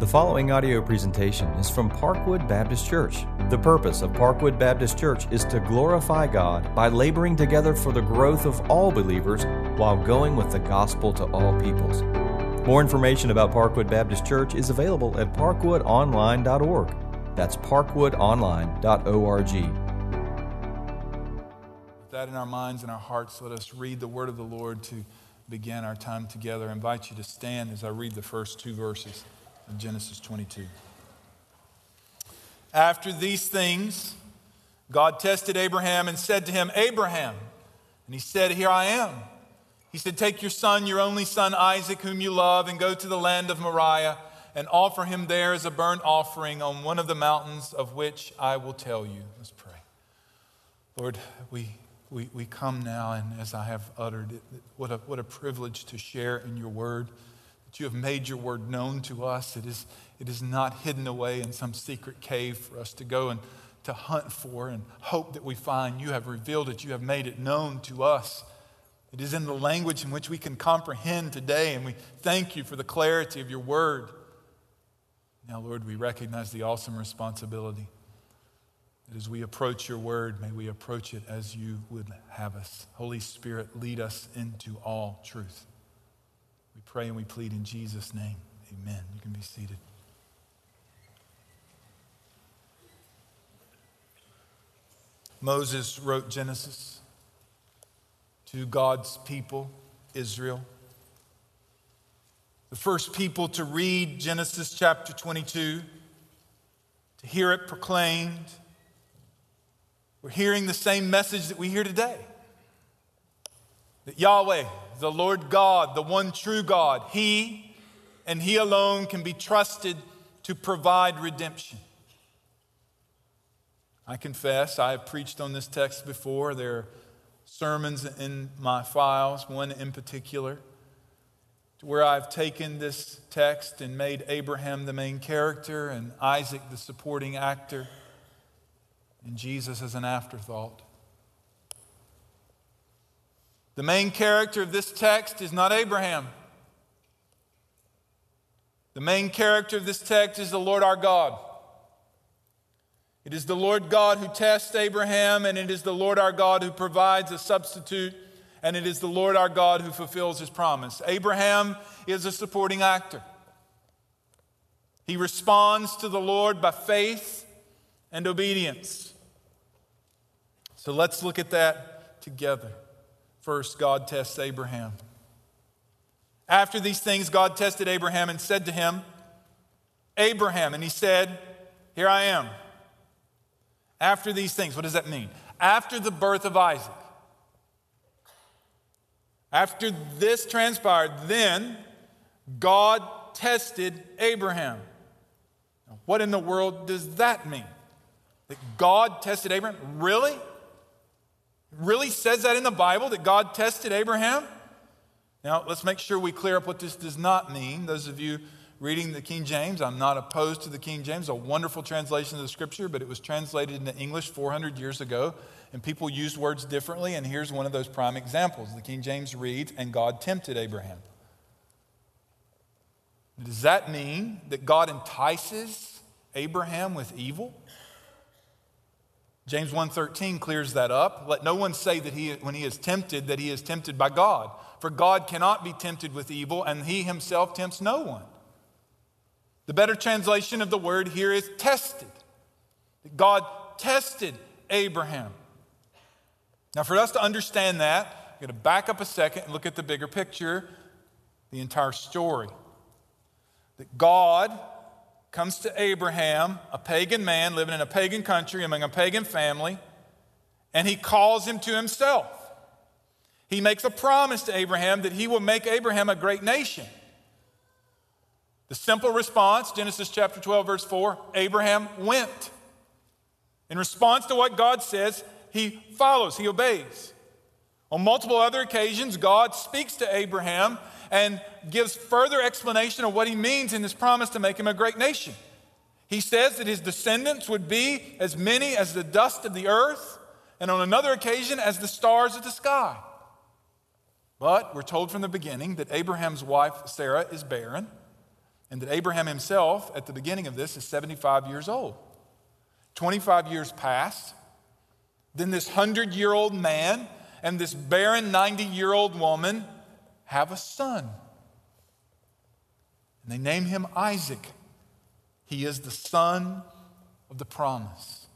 The following audio presentation is from Parkwood Baptist Church. The purpose of Parkwood Baptist Church is to glorify God by laboring together for the growth of all believers while going with the gospel to all peoples. More information about Parkwood Baptist Church is available at parkwoodonline.org. That's parkwoodonline.org. With that in our minds and our hearts, let us read the word of the Lord to begin our time together. I invite you to stand as I read the first two verses of Genesis 22. After these things, God tested Abraham and said to him, Abraham. And he said, Here I am. He said, Take your son, your only son Isaac, whom you love, and go to the land of Moriah and offer him there as a burnt offering on one of the mountains of which I will tell you. Let's pray. Lord, we, we, we come now, and as I have uttered it, what a, what a privilege to share in your word that you have made your word known to us. It is, it is not hidden away in some secret cave for us to go and to hunt for and hope that we find. You have revealed it, you have made it known to us. It is in the language in which we can comprehend today, and we thank you for the clarity of your word. Now, Lord, we recognize the awesome responsibility that as we approach your word, may we approach it as you would have us. Holy Spirit, lead us into all truth. We pray and we plead in Jesus' name. Amen. You can be seated. Moses wrote Genesis to God's people, Israel. The first people to read Genesis chapter 22, to hear it proclaimed. We're hearing the same message that we hear today that Yahweh, the Lord God, the one true God, He and He alone can be trusted to provide redemption. I confess, I have preached on this text before. There are sermons in my files, one in particular, where I've taken this text and made Abraham the main character and Isaac the supporting actor and Jesus as an afterthought. The main character of this text is not Abraham. The main character of this text is the Lord our God. It is the Lord God who tests Abraham, and it is the Lord our God who provides a substitute, and it is the Lord our God who fulfills his promise. Abraham is a supporting actor. He responds to the Lord by faith and obedience. So let's look at that together. First, God tests Abraham. After these things, God tested Abraham and said to him, Abraham, and he said, Here I am. After these things, what does that mean? After the birth of Isaac. After this transpired, then God tested Abraham. Now, what in the world does that mean? That God tested Abraham? Really? Really says that in the Bible that God tested Abraham? Now, let's make sure we clear up what this does not mean. Those of you reading the King James, I'm not opposed to the King James, a wonderful translation of the scripture, but it was translated into English 400 years ago, and people used words differently, and here's one of those prime examples. The King James reads, And God tempted Abraham. Does that mean that God entices Abraham with evil? James 1:13 clears that up. Let no one say that he when he is tempted that he is tempted by God, for God cannot be tempted with evil and he himself tempts no one. The better translation of the word here is tested. That God tested Abraham. Now for us to understand that, we're going to back up a second and look at the bigger picture, the entire story. That God comes to Abraham, a pagan man living in a pagan country among a pagan family, and he calls him to himself. He makes a promise to Abraham that he will make Abraham a great nation. The simple response, Genesis chapter 12, verse 4 Abraham went. In response to what God says, he follows, he obeys. On multiple other occasions, God speaks to Abraham and gives further explanation of what he means in his promise to make him a great nation. He says that his descendants would be as many as the dust of the earth, and on another occasion, as the stars of the sky. But we're told from the beginning that Abraham's wife, Sarah, is barren, and that Abraham himself, at the beginning of this, is 75 years old. 25 years pass. Then this 100 year old man and this barren 90 year old woman have a son. And they name him Isaac. He is the son of the promise.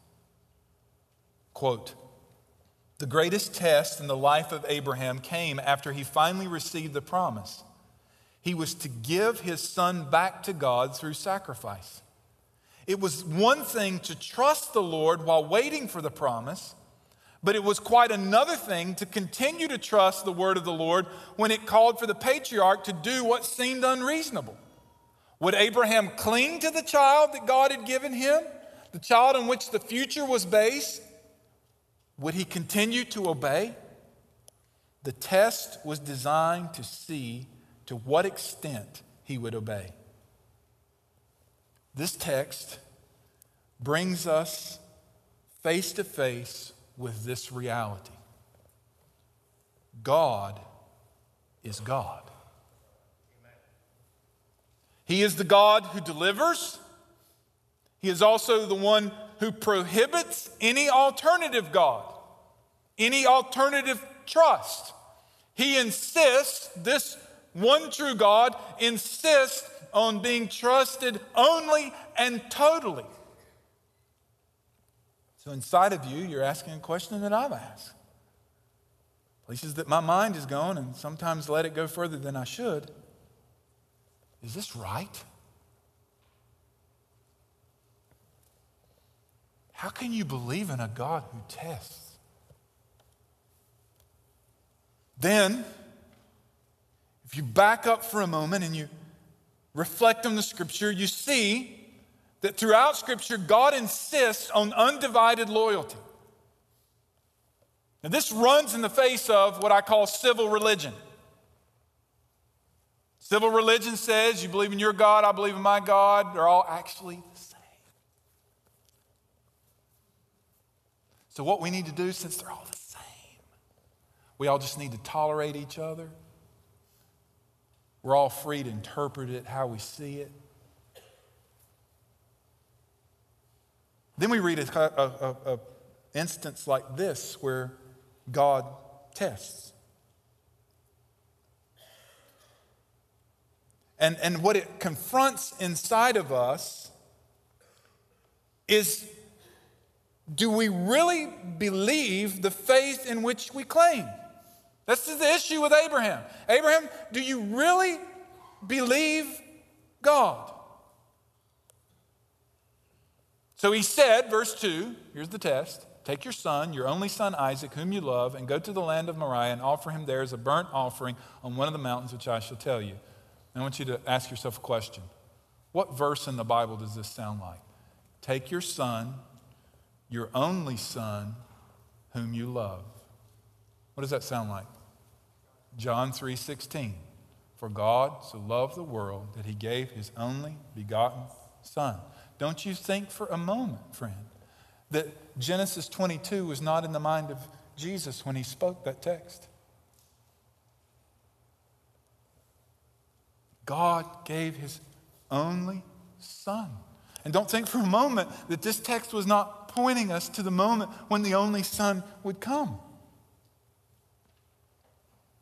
Quote The greatest test in the life of Abraham came after he finally received the promise. He was to give his son back to God through sacrifice. It was one thing to trust the Lord while waiting for the promise, but it was quite another thing to continue to trust the word of the Lord when it called for the patriarch to do what seemed unreasonable. Would Abraham cling to the child that God had given him, the child on which the future was based? Would he continue to obey? The test was designed to see to what extent he would obey. This text brings us face to face with this reality God is God. He is the God who delivers. He is also the one who prohibits any alternative God, any alternative trust. He insists, this one true God insists on being trusted only and totally. So, inside of you, you're asking a question that I've asked. Places that my mind is going, and sometimes let it go further than I should. Is this right? How can you believe in a God who tests? Then, if you back up for a moment and you reflect on the scripture, you see that throughout scripture, God insists on undivided loyalty. Now, this runs in the face of what I call civil religion. Civil religion says you believe in your God, I believe in my God. They're all actually the same. So, what we need to do, since they're all the same, we all just need to tolerate each other. We're all free to interpret it how we see it. Then we read an instance like this where God tests. And, and what it confronts inside of us is do we really believe the faith in which we claim? This is the issue with Abraham. Abraham, do you really believe God? So he said, verse 2, here's the test Take your son, your only son Isaac, whom you love, and go to the land of Moriah and offer him there as a burnt offering on one of the mountains which I shall tell you. I want you to ask yourself a question What verse in the Bible does this sound like? Take your son, your only son, whom you love. What does that sound like? John 3:16. For God so loved the world that he gave his only begotten son. Don't you think for a moment, friend, that Genesis 22 was not in the mind of Jesus when he spoke that text? God gave his only son. And don't think for a moment that this text was not pointing us to the moment when the only son would come.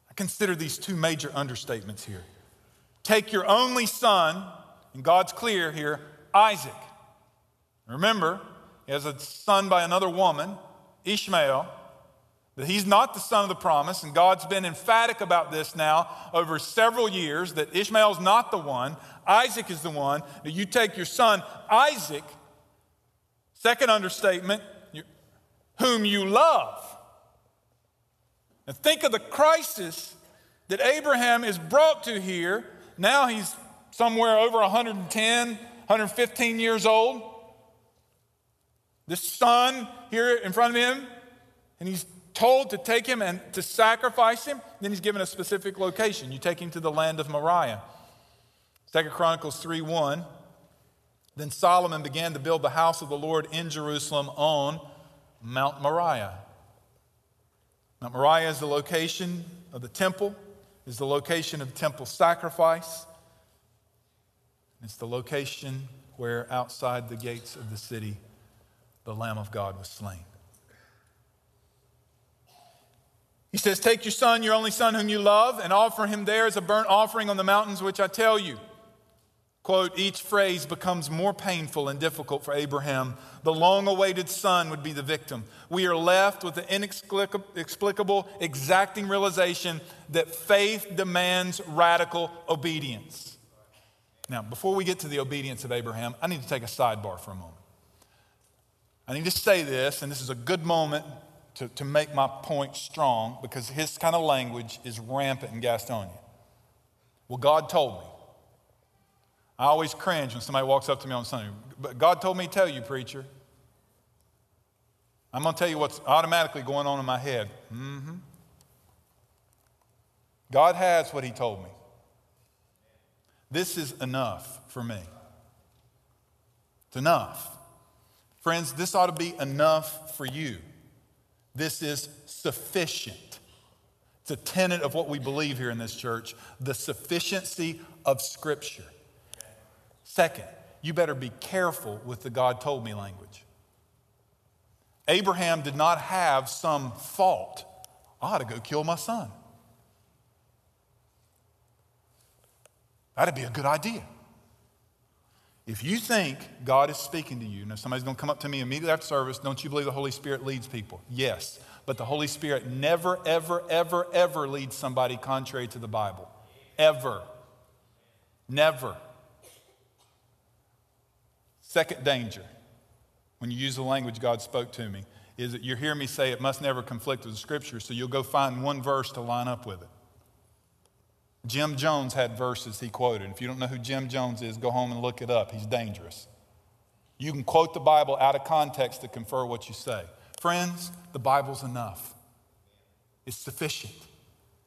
I consider these two major understatements here. Take your only son, and God's clear here, Isaac. Remember, he has a son by another woman, Ishmael that he's not the son of the promise, and God's been emphatic about this now over several years that Ishmael's not the one, Isaac is the one. That you take your son, Isaac, second understatement, whom you love. And think of the crisis that Abraham is brought to here. Now he's somewhere over 110, 115 years old. This son here in front of him, and he's told to take him and to sacrifice him. Then he's given a specific location. You take him to the land of Moriah. Second Chronicles 3 1. Then Solomon began to build the house of the Lord in Jerusalem on Mount Moriah. Mount Moriah is the location of the temple, is the location of temple sacrifice. It's the location where outside the gates of the city the Lamb of God was slain. He says, Take your son, your only son whom you love, and offer him there as a burnt offering on the mountains which I tell you. Quote, each phrase becomes more painful and difficult for Abraham. The long awaited son would be the victim. We are left with the inexplicable, exacting realization that faith demands radical obedience. Now, before we get to the obedience of Abraham, I need to take a sidebar for a moment. I need to say this, and this is a good moment to, to make my point strong because his kind of language is rampant in Gastonia. Well, God told me. I always cringe when somebody walks up to me on Sunday. But God told me to tell you, preacher. I'm going to tell you what's automatically going on in my head. Mm-hmm. God has what He told me. This is enough for me. It's enough. Friends, this ought to be enough for you. This is sufficient. It's a tenet of what we believe here in this church the sufficiency of Scripture. Second, you better be careful with the God told me language. Abraham did not have some fault. I ought to go kill my son. That'd be a good idea. If you think God is speaking to you, now somebody's going to come up to me immediately after service, don't you believe the Holy Spirit leads people? Yes. But the Holy Spirit never, ever, ever, ever leads somebody contrary to the Bible. Ever. Never. Second danger, when you use the language God spoke to me, is that you hear me say it must never conflict with the Scripture, so you'll go find one verse to line up with it. Jim Jones had verses he quoted. If you don't know who Jim Jones is, go home and look it up. He's dangerous. You can quote the Bible out of context to confer what you say. Friends, the Bible's enough, it's sufficient.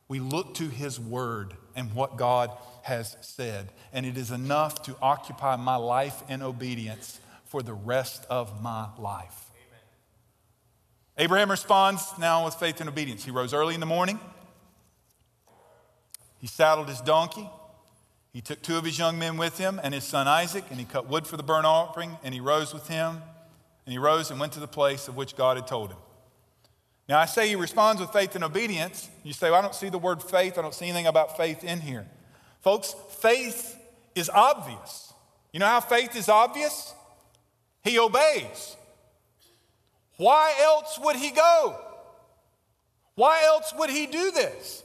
We look to His Word and what God has said, and it is enough to occupy my life in obedience for the rest of my life. Amen. Abraham responds now with faith and obedience. He rose early in the morning. He saddled his donkey. He took two of his young men with him and his son Isaac, and he cut wood for the burnt offering, and he rose with him. And he rose and went to the place of which God had told him. Now, I say he responds with faith and obedience. You say, well, I don't see the word faith. I don't see anything about faith in here. Folks, faith is obvious. You know how faith is obvious? He obeys. Why else would he go? Why else would he do this?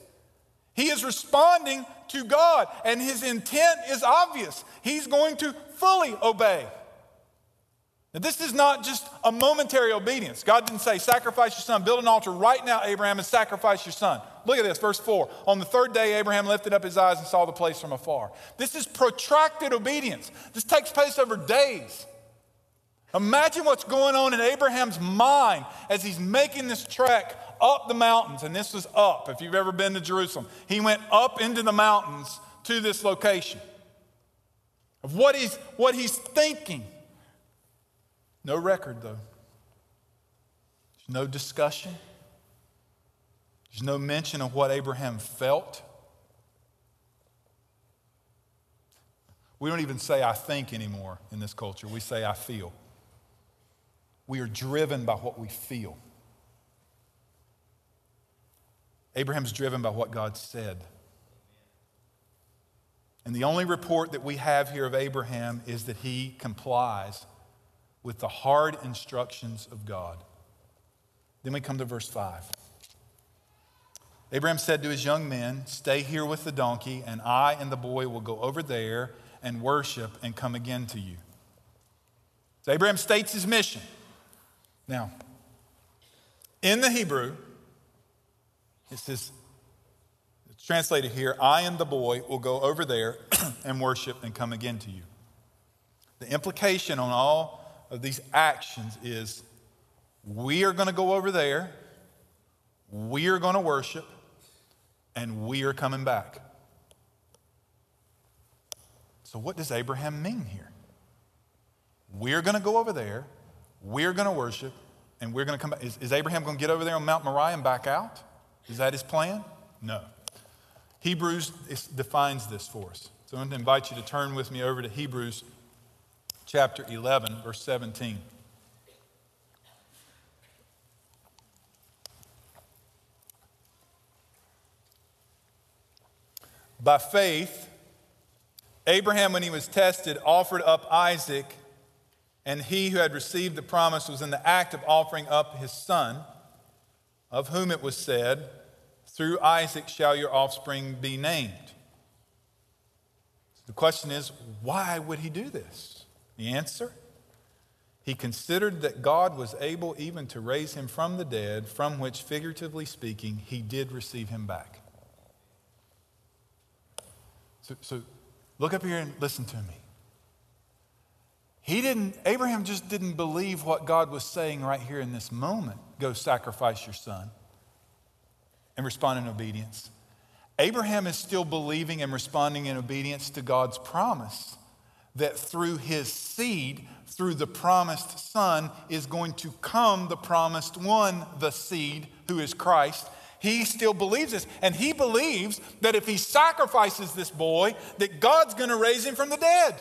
He is responding to God, and his intent is obvious. He's going to fully obey. Now, this is not just a momentary obedience. God didn't say, sacrifice your son, build an altar right now, Abraham, and sacrifice your son. Look at this, verse 4. On the third day, Abraham lifted up his eyes and saw the place from afar. This is protracted obedience. This takes place over days. Imagine what's going on in Abraham's mind as he's making this trek up the mountains. And this was up, if you've ever been to Jerusalem. He went up into the mountains to this location of what he's, what he's thinking. No record, though. There's no discussion. There's no mention of what Abraham felt. We don't even say I think anymore in this culture. We say I feel. We are driven by what we feel. Abraham's driven by what God said. And the only report that we have here of Abraham is that he complies with the hard instructions of God. Then we come to verse 5. Abraham said to his young men, Stay here with the donkey, and I and the boy will go over there and worship and come again to you. So Abraham states his mission. Now, in the Hebrew, it says, it's translated here, I and the boy will go over there and worship and come again to you. The implication on all of these actions is we are going to go over there, we are going to worship, and we are coming back. So, what does Abraham mean here? We're going to go over there, we're going to worship, and we're going to come back. Is, is Abraham going to get over there on Mount Moriah and back out? Is that his plan? No. Hebrews defines this for us. So I'm going to invite you to turn with me over to Hebrews chapter 11, verse 17. By faith, Abraham, when he was tested, offered up Isaac, and he who had received the promise was in the act of offering up his son, of whom it was said, Through Isaac shall your offspring be named. The question is, why would he do this? The answer? He considered that God was able even to raise him from the dead, from which, figuratively speaking, he did receive him back. So, so look up here and listen to me. He didn't, Abraham just didn't believe what God was saying right here in this moment go sacrifice your son and respond in obedience. Abraham is still believing and responding in obedience to God's promise that through his seed, through the promised son, is going to come the promised one, the seed, who is Christ. He still believes this. And he believes that if he sacrifices this boy, that God's going to raise him from the dead.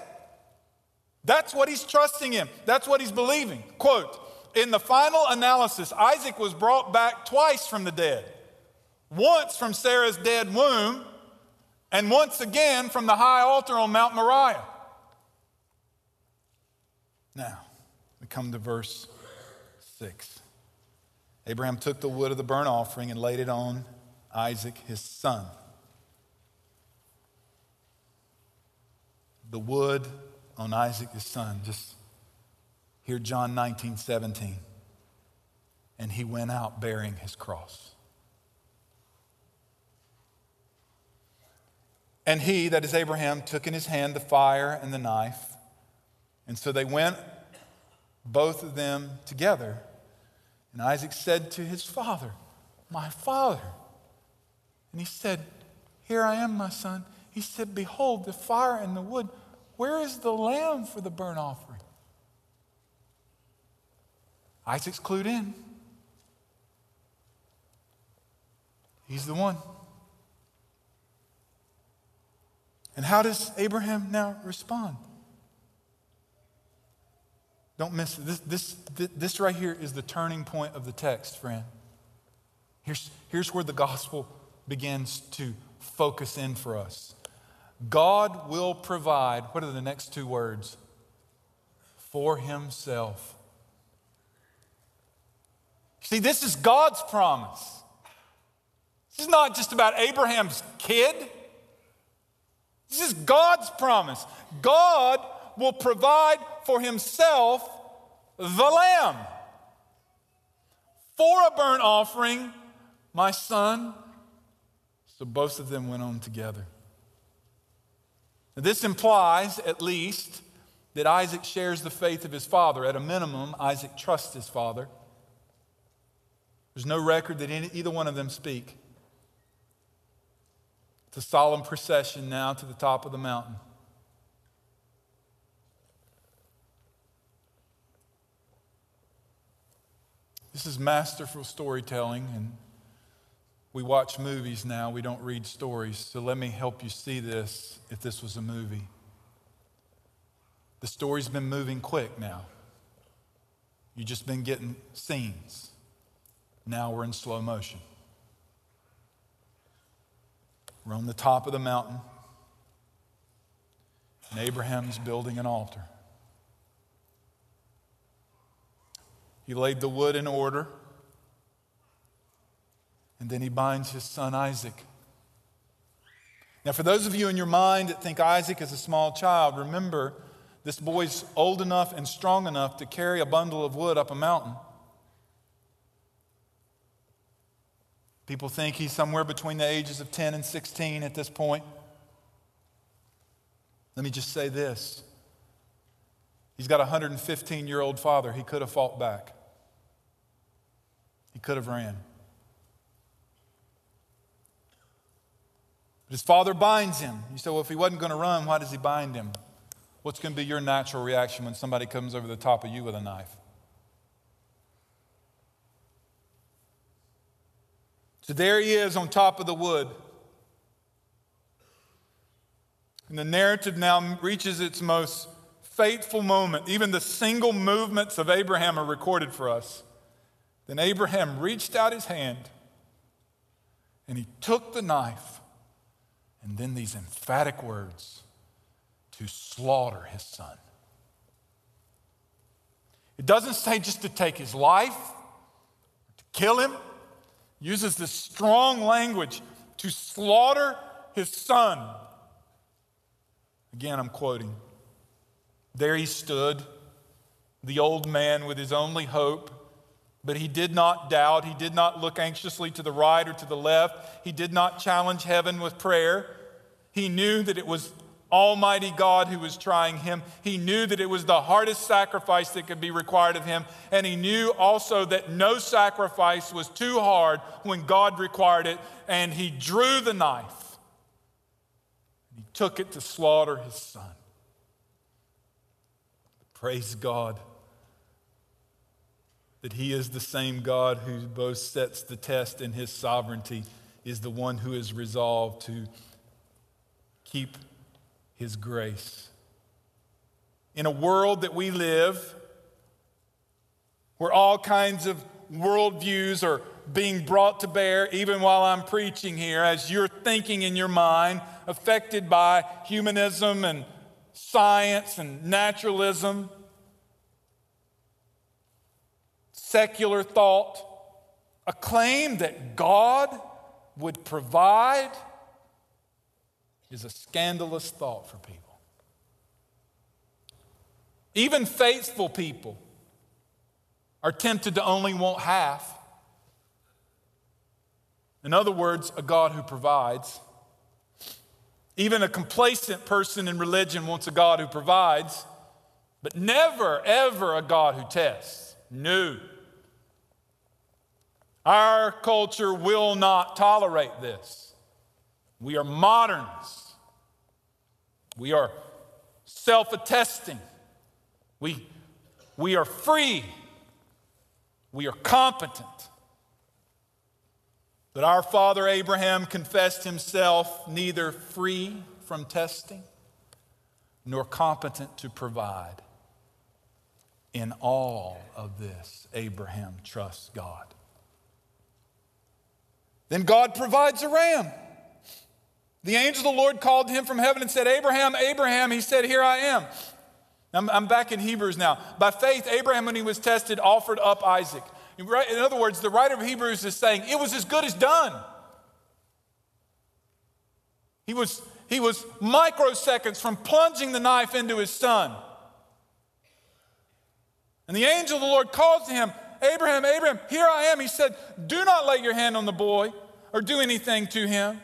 That's what he's trusting in. That's what he's believing. Quote, in the final analysis, Isaac was brought back twice from the dead once from Sarah's dead womb, and once again from the high altar on Mount Moriah. Now, we come to verse 6. Abraham took the wood of the burnt offering and laid it on Isaac, his son. The wood on Isaac, his son. Just hear John 19, 17. And he went out bearing his cross. And he, that is Abraham, took in his hand the fire and the knife. And so they went, both of them together. And Isaac said to his father, My father. And he said, Here I am, my son. He said, Behold, the fire and the wood. Where is the lamb for the burnt offering? Isaac's clued in. He's the one. And how does Abraham now respond? Don't miss it. This, this, this right here is the turning point of the text, friend. Here's, here's where the gospel begins to focus in for us. God will provide, what are the next two words? For himself. See, this is God's promise. This is not just about Abraham's kid. This is God's promise. God will provide for himself the lamb. For a burnt offering, my son. So both of them went on together. Now, this implies, at least, that Isaac shares the faith of his father. At a minimum, Isaac trusts his father. There's no record that any, either one of them speak. It's a solemn procession now to the top of the mountain. This is masterful storytelling, and we watch movies now, we don't read stories. So let me help you see this if this was a movie. The story's been moving quick now. You've just been getting scenes. Now we're in slow motion. We're on the top of the mountain, and Abraham's building an altar. He laid the wood in order, and then he binds his son Isaac. Now, for those of you in your mind that think Isaac is a small child, remember this boy's old enough and strong enough to carry a bundle of wood up a mountain. People think he's somewhere between the ages of 10 and 16 at this point. Let me just say this He's got a 115 year old father. He could have fought back, he could have ran. But his father binds him. You say, well, if he wasn't going to run, why does he bind him? What's going to be your natural reaction when somebody comes over the top of you with a knife? So there he is on top of the wood. And the narrative now reaches its most fateful moment. Even the single movements of Abraham are recorded for us. Then Abraham reached out his hand and he took the knife, and then these emphatic words to slaughter his son. It doesn't say just to take his life, to kill him. Uses this strong language to slaughter his son. Again, I'm quoting. There he stood, the old man with his only hope. But he did not doubt. He did not look anxiously to the right or to the left. He did not challenge heaven with prayer. He knew that it was Almighty God who was trying him. He knew that it was the hardest sacrifice that could be required of him. And he knew also that no sacrifice was too hard when God required it. And he drew the knife. And he took it to slaughter his son. Praise God that he is the same God who both sets the test in his sovereignty, is the one who is resolved to keep his grace. In a world that we live, where all kinds of worldviews are being brought to bear, even while I'm preaching here, as you're thinking in your mind, affected by humanism and science and naturalism, secular thought, a claim that God would provide is a scandalous thought for people. Even faithful people are tempted to only want half. In other words, a God who provides. Even a complacent person in religion wants a God who provides, but never, ever a God who tests. No. Our culture will not tolerate this. We are moderns. We are self attesting. We, we are free. We are competent. But our father Abraham confessed himself neither free from testing nor competent to provide. In all of this, Abraham trusts God. Then God provides a ram. The angel of the Lord called to him from heaven and said, Abraham, Abraham. He said, Here I am. I'm, I'm back in Hebrews now. By faith, Abraham, when he was tested, offered up Isaac. In other words, the writer of Hebrews is saying, It was as good as done. He was, he was microseconds from plunging the knife into his son. And the angel of the Lord calls to him, Abraham, Abraham, here I am. He said, Do not lay your hand on the boy or do anything to him.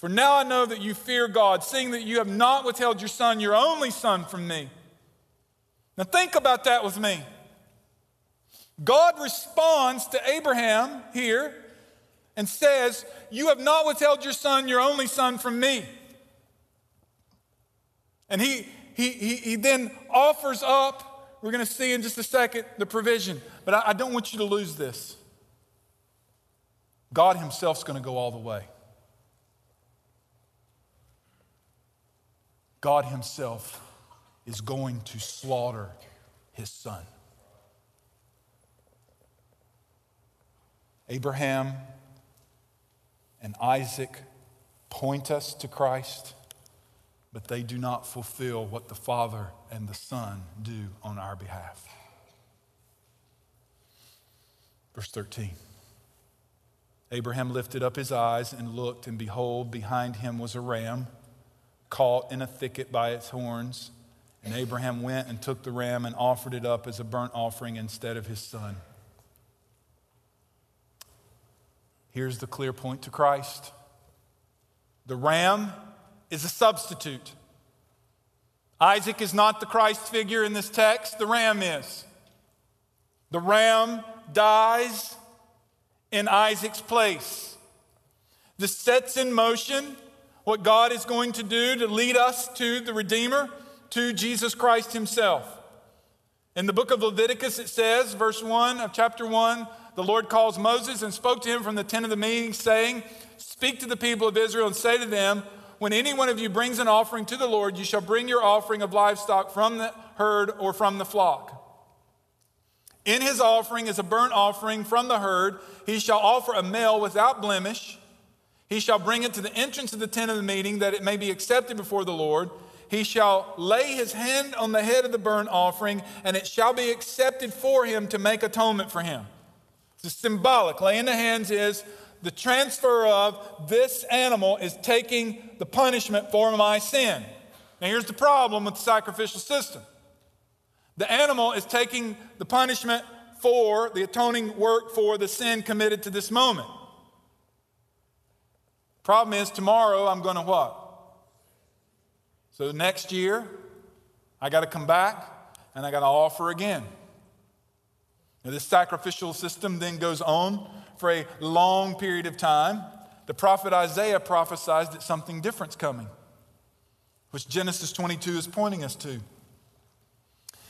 For now I know that you fear God, seeing that you have not withheld your son, your only son, from me. Now think about that with me. God responds to Abraham here and says, You have not withheld your son, your only son, from me. And he, he, he, he then offers up we're going to see in just a second the provision. But I, I don't want you to lose this. God Himself's going to go all the way. God Himself is going to slaughter His Son. Abraham and Isaac point us to Christ but they do not fulfill what the Father and the Son do on our behalf. Verse 13 Abraham lifted up his eyes and looked, and behold, behind him was a ram caught in a thicket by its horns. And Abraham went and took the ram and offered it up as a burnt offering instead of his son. Here's the clear point to Christ the ram is a substitute. Isaac is not the Christ figure in this text, the ram is. The ram dies in Isaac's place. This sets in motion what God is going to do to lead us to the Redeemer, to Jesus Christ Himself. In the book of Leviticus, it says, verse 1 of chapter 1, the Lord calls Moses and spoke to him from the tent of the meeting, saying, Speak to the people of Israel and say to them, When any one of you brings an offering to the Lord, you shall bring your offering of livestock from the herd or from the flock. In his offering is a burnt offering from the herd. He shall offer a male without blemish. He shall bring it to the entrance of the tent of the meeting, that it may be accepted before the Lord. He shall lay his hand on the head of the burnt offering, and it shall be accepted for him to make atonement for him. It's symbolic. Laying the hands is the transfer of this animal is taking the punishment for my sin. Now, here's the problem with the sacrificial system the animal is taking the punishment for the atoning work for the sin committed to this moment. Problem is, tomorrow I'm going to what? So next year, I got to come back and I got to offer again. Now, this sacrificial system then goes on for a long period of time. The prophet Isaiah prophesies that something different's coming, which Genesis 22 is pointing us to.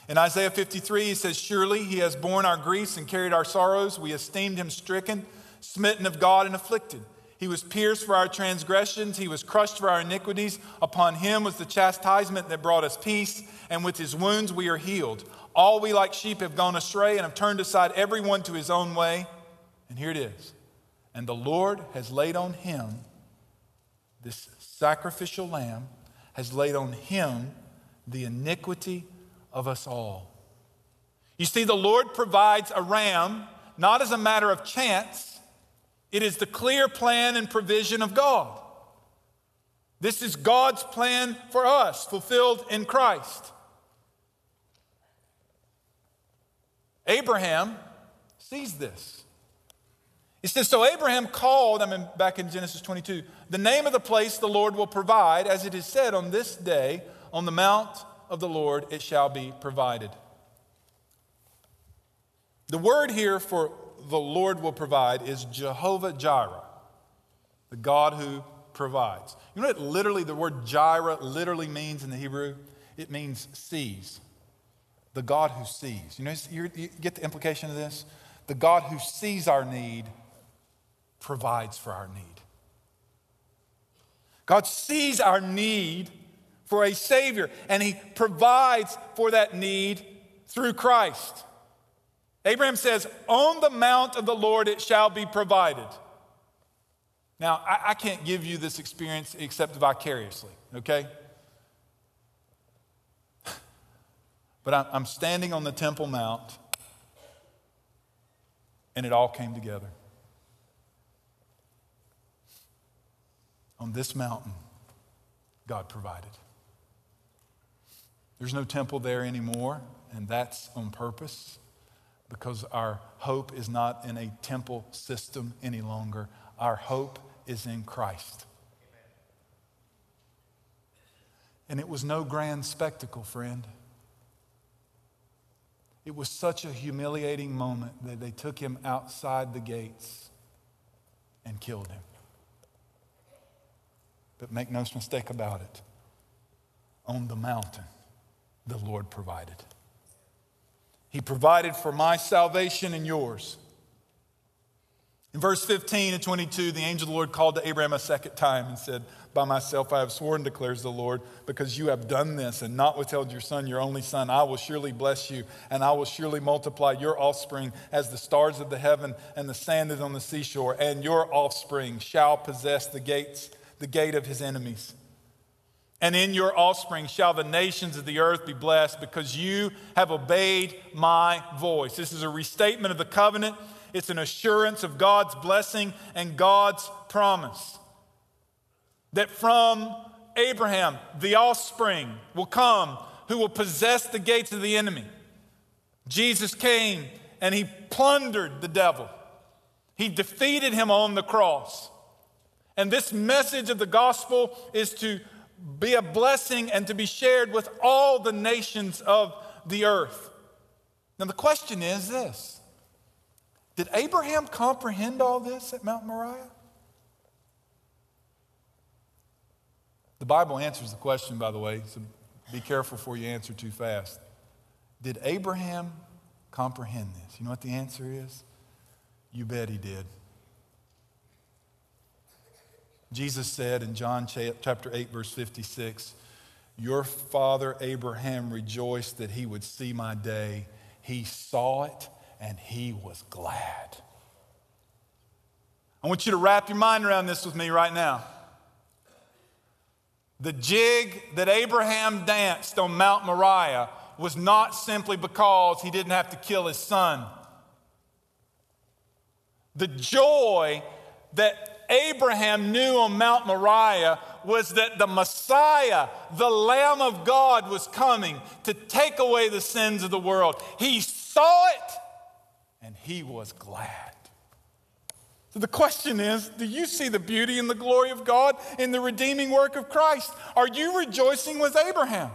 In Isaiah 53, he says, Surely he has borne our griefs and carried our sorrows. We esteemed him stricken, smitten of God, and afflicted. He was pierced for our transgressions, he was crushed for our iniquities. Upon him was the chastisement that brought us peace, and with his wounds we are healed. All we like sheep have gone astray and have turned aside everyone to his own way. And here it is. And the Lord has laid on him, this sacrificial lamb, has laid on him the iniquity of us all. You see, the Lord provides a ram not as a matter of chance, it is the clear plan and provision of God. This is God's plan for us, fulfilled in Christ. Abraham sees this. He says, So Abraham called, I mean, back in Genesis 22, the name of the place the Lord will provide, as it is said on this day on the Mount of the Lord it shall be provided. The word here for the Lord will provide is Jehovah Jireh, the God who provides. You know what literally the word Jireh literally means in the Hebrew? It means sees. The God who sees. You know, you get the implication of this? The God who sees our need provides for our need. God sees our need for a Savior, and He provides for that need through Christ. Abraham says, On the mount of the Lord it shall be provided. Now, I, I can't give you this experience except vicariously, okay? But I'm, I'm standing on the Temple Mount, and it all came together. On this mountain, God provided. There's no temple there anymore, and that's on purpose because our hope is not in a temple system any longer. Our hope is in Christ. And it was no grand spectacle, friend. It was such a humiliating moment that they took him outside the gates and killed him. But make no mistake about it, on the mountain, the Lord provided. He provided for my salvation and yours. In verse 15 and 22, the angel of the Lord called to Abraham a second time and said, By myself I have sworn, declares the Lord, because you have done this and not withheld your son, your only son. I will surely bless you, and I will surely multiply your offspring as the stars of the heaven and the sand is on the seashore, and your offspring shall possess the gates, the gate of his enemies. And in your offspring shall the nations of the earth be blessed because you have obeyed my voice. This is a restatement of the covenant. It's an assurance of God's blessing and God's promise. That from Abraham, the offspring will come who will possess the gates of the enemy. Jesus came and he plundered the devil, he defeated him on the cross. And this message of the gospel is to be a blessing and to be shared with all the nations of the earth. Now, the question is this Did Abraham comprehend all this at Mount Moriah? The Bible answers the question, by the way, so be careful before you answer too fast. Did Abraham comprehend this? You know what the answer is? You bet he did. Jesus said in John chapter 8, verse 56, Your father Abraham rejoiced that he would see my day. He saw it and he was glad. I want you to wrap your mind around this with me right now. The jig that Abraham danced on Mount Moriah was not simply because he didn't have to kill his son. The joy that Abraham knew on Mount Moriah was that the Messiah, the Lamb of God, was coming to take away the sins of the world. He saw it and he was glad. So the question is do you see the beauty and the glory of God in the redeeming work of Christ? Are you rejoicing with Abraham?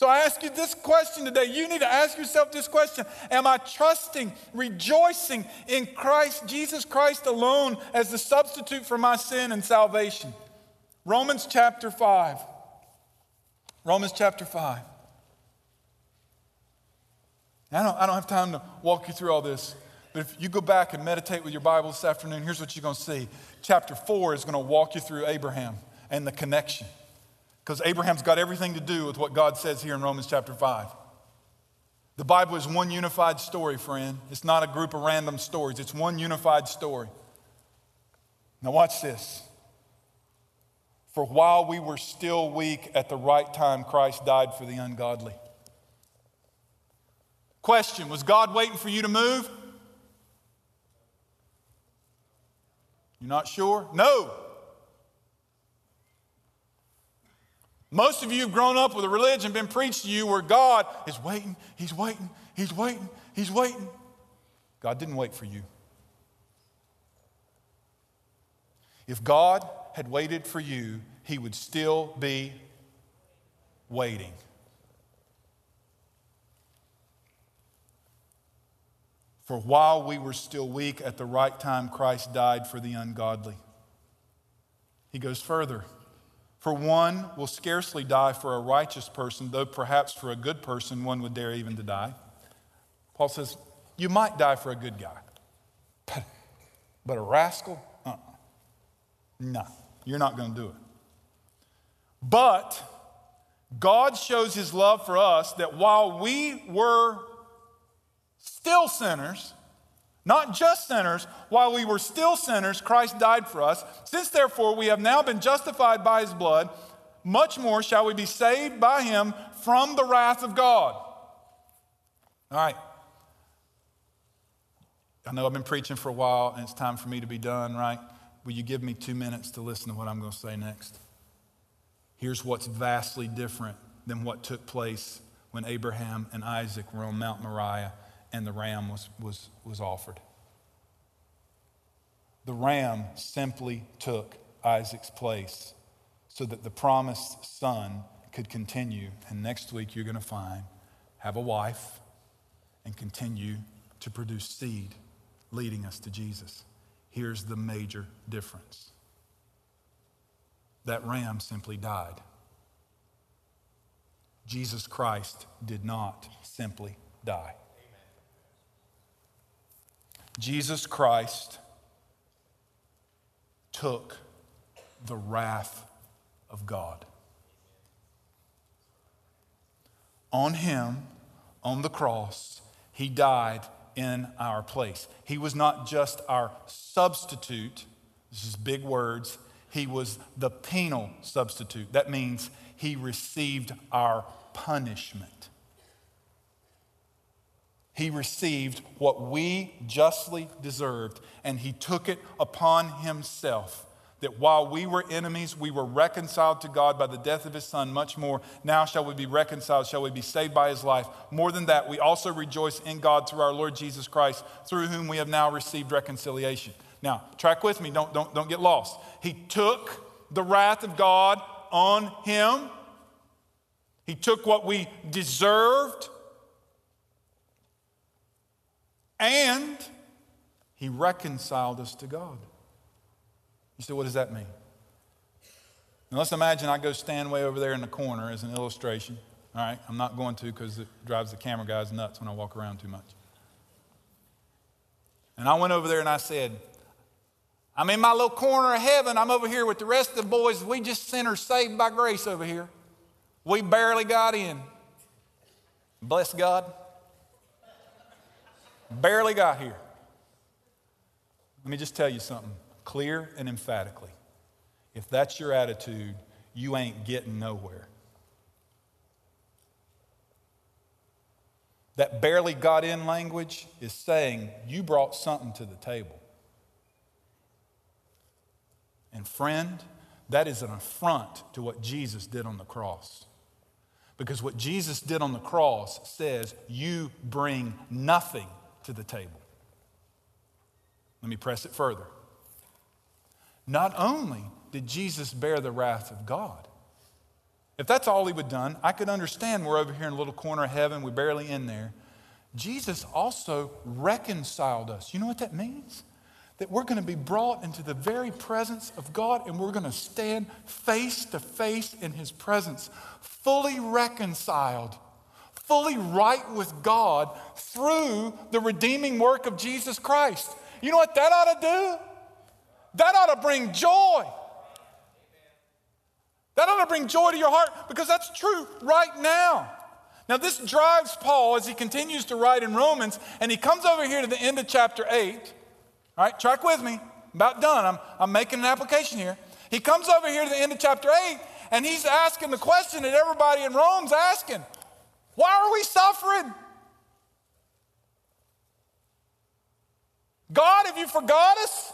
So I ask you this question today. You need to ask yourself this question Am I trusting, rejoicing in Christ, Jesus Christ alone, as the substitute for my sin and salvation? Romans chapter 5. Romans chapter 5. I don't, I don't have time to walk you through all this. But if you go back and meditate with your Bible this afternoon, here's what you're going to see. Chapter 4 is going to walk you through Abraham and the connection. Because Abraham's got everything to do with what God says here in Romans chapter 5. The Bible is one unified story, friend. It's not a group of random stories, it's one unified story. Now, watch this. For while we were still weak, at the right time, Christ died for the ungodly. Question Was God waiting for you to move? You're not sure? No. Most of you have grown up with a religion been preached to you where God is waiting, He's waiting, He's waiting, He's waiting. God didn't wait for you. If God had waited for you, He would still be waiting. For while we were still weak, at the right time, Christ died for the ungodly. He goes further. For one will scarcely die for a righteous person, though perhaps for a good person one would dare even to die. Paul says, You might die for a good guy, but, but a rascal? Uh-uh. No, you're not going to do it. But God shows his love for us that while we were still sinners, not just sinners, while we were still sinners, Christ died for us. Since therefore we have now been justified by his blood, much more shall we be saved by him from the wrath of God. All right. I know I've been preaching for a while and it's time for me to be done, right? Will you give me two minutes to listen to what I'm going to say next? Here's what's vastly different than what took place when Abraham and Isaac were on Mount Moriah and the ram was, was, was offered. The ram simply took Isaac's place so that the promised son could continue. And next week, you're going to find, have a wife, and continue to produce seed leading us to Jesus. Here's the major difference that ram simply died. Jesus Christ did not simply die. Jesus Christ took the wrath of God. On him, on the cross, he died in our place. He was not just our substitute, this is big words, he was the penal substitute. That means he received our punishment. He received what we justly deserved, and he took it upon himself. That while we were enemies, we were reconciled to God by the death of his son, much more. Now shall we be reconciled, shall we be saved by his life. More than that, we also rejoice in God through our Lord Jesus Christ, through whom we have now received reconciliation. Now, track with me, don't, don't, don't get lost. He took the wrath of God on him, he took what we deserved and he reconciled us to God. You say, what does that mean? Now let's imagine I go stand way over there in the corner as an illustration. All right, I'm not going to because it drives the camera guys nuts when I walk around too much. And I went over there and I said, I'm in my little corner of heaven. I'm over here with the rest of the boys. We just sinners saved by grace over here. We barely got in. Bless God. Barely got here. Let me just tell you something clear and emphatically. If that's your attitude, you ain't getting nowhere. That barely got in language is saying you brought something to the table. And friend, that is an affront to what Jesus did on the cross. Because what Jesus did on the cross says you bring nothing to the table. Let me press it further. Not only did Jesus bear the wrath of God, if that's all he would done, I could understand we're over here in a little corner of heaven, we're barely in there. Jesus also reconciled us. You know what that means? that we're going to be brought into the very presence of God and we're going to stand face to face in His presence, fully reconciled, fully right with God through the redeeming work of Jesus Christ. You know what that ought to do? That ought to bring joy. That ought to bring joy to your heart because that's true right now. Now, this drives Paul as he continues to write in Romans, and he comes over here to the end of chapter 8. All right, track with me. I'm about done. I'm, I'm making an application here. He comes over here to the end of chapter 8 and he's asking the question that everybody in Rome's asking Why are we suffering? God, have you forgot us?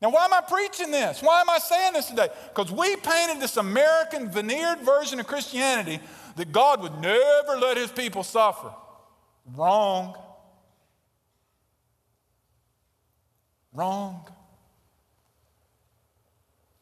Now, why am I preaching this? Why am I saying this today? Because we painted this American veneered version of Christianity that God would never let his people suffer. Wrong. Wrong.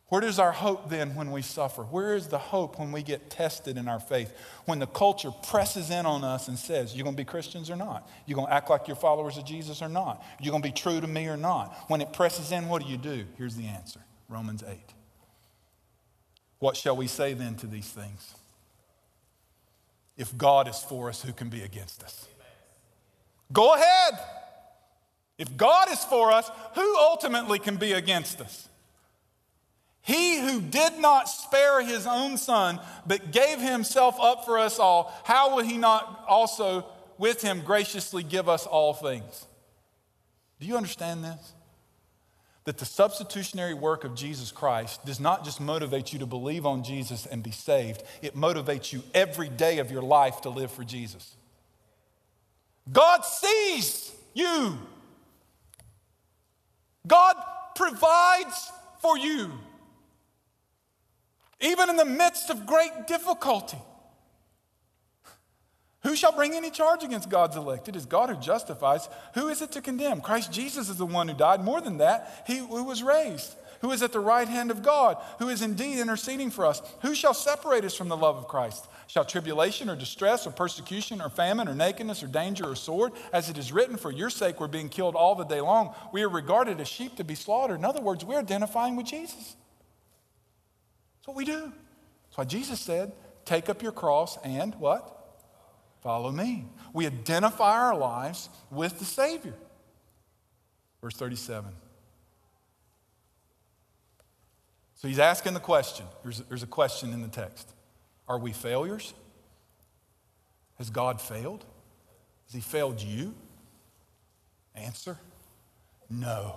Where does our hope then when we suffer? Where is the hope when we get tested in our faith? When the culture presses in on us and says, You're going to be Christians or not? You're going to act like you're followers of Jesus or not? You're going to be true to me or not? When it presses in, what do you do? Here's the answer Romans 8. What shall we say then to these things? If God is for us, who can be against us? Go ahead. If God is for us, who ultimately can be against us? He who did not spare his own son, but gave himself up for us all, how will he not also with him graciously give us all things? Do you understand this? That the substitutionary work of Jesus Christ does not just motivate you to believe on Jesus and be saved, it motivates you every day of your life to live for Jesus. God sees you. God provides for you, even in the midst of great difficulty. Who shall bring any charge against God's elect? It is God who justifies. Who is it to condemn? Christ Jesus is the one who died. More than that, he who was raised who is at the right hand of God, who is indeed interceding for us. Who shall separate us from the love of Christ? Shall tribulation or distress or persecution or famine or nakedness or danger or sword? As it is written, for your sake we're being killed all the day long. We are regarded as sheep to be slaughtered. In other words, we're identifying with Jesus. What we do. That's why Jesus said, Take up your cross and what? Follow me. We identify our lives with the Savior. Verse 37. So he's asking the question. There's, there's a question in the text Are we failures? Has God failed? Has he failed you? Answer No.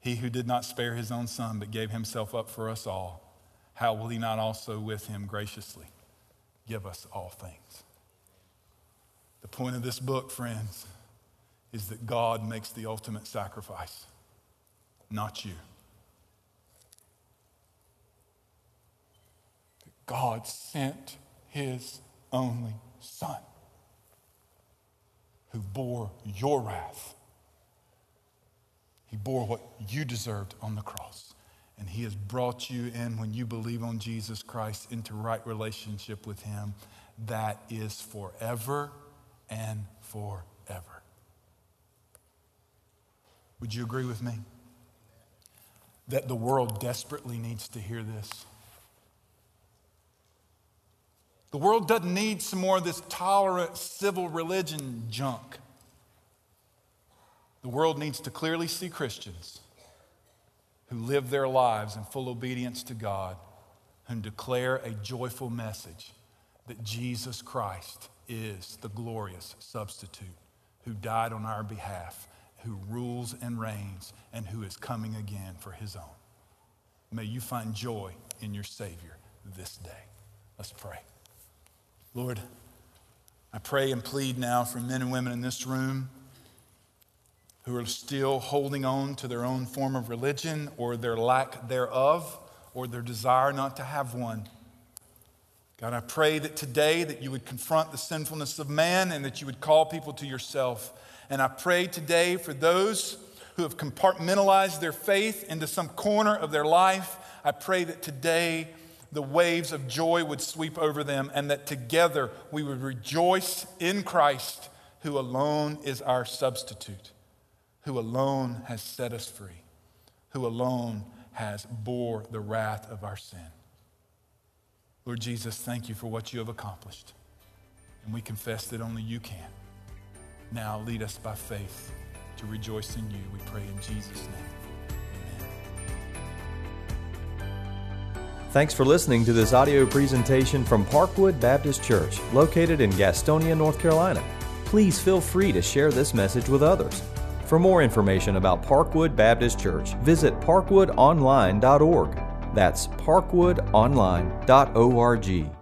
He who did not spare his own son, but gave himself up for us all, how will he not also with him graciously give us all things? The point of this book, friends, is that God makes the ultimate sacrifice, not you. God sent his only son. who bore your wrath. He bore what you deserved on the cross. And he has brought you in when you believe on Jesus Christ into right relationship with him that is forever and forever. Would you agree with me? That the world desperately needs to hear this. The world doesn't need some more of this tolerant civil religion junk. The world needs to clearly see Christians who live their lives in full obedience to God, who declare a joyful message that Jesus Christ is the glorious substitute who died on our behalf, who rules and reigns, and who is coming again for his own. May you find joy in your Savior this day. Let's pray. Lord, I pray and plead now for men and women in this room who are still holding on to their own form of religion or their lack thereof or their desire not to have one. God, I pray that today that you would confront the sinfulness of man and that you would call people to yourself. And I pray today for those who have compartmentalized their faith into some corner of their life. I pray that today the waves of joy would sweep over them, and that together we would rejoice in Christ, who alone is our substitute, who alone has set us free, who alone has bore the wrath of our sin. Lord Jesus, thank you for what you have accomplished. And we confess that only you can. Now lead us by faith to rejoice in you. We pray in Jesus' name. Amen. Thanks for listening to this audio presentation from Parkwood Baptist Church, located in Gastonia, North Carolina. Please feel free to share this message with others. For more information about Parkwood Baptist Church, visit parkwoodonline.org. That's parkwoodonline.org.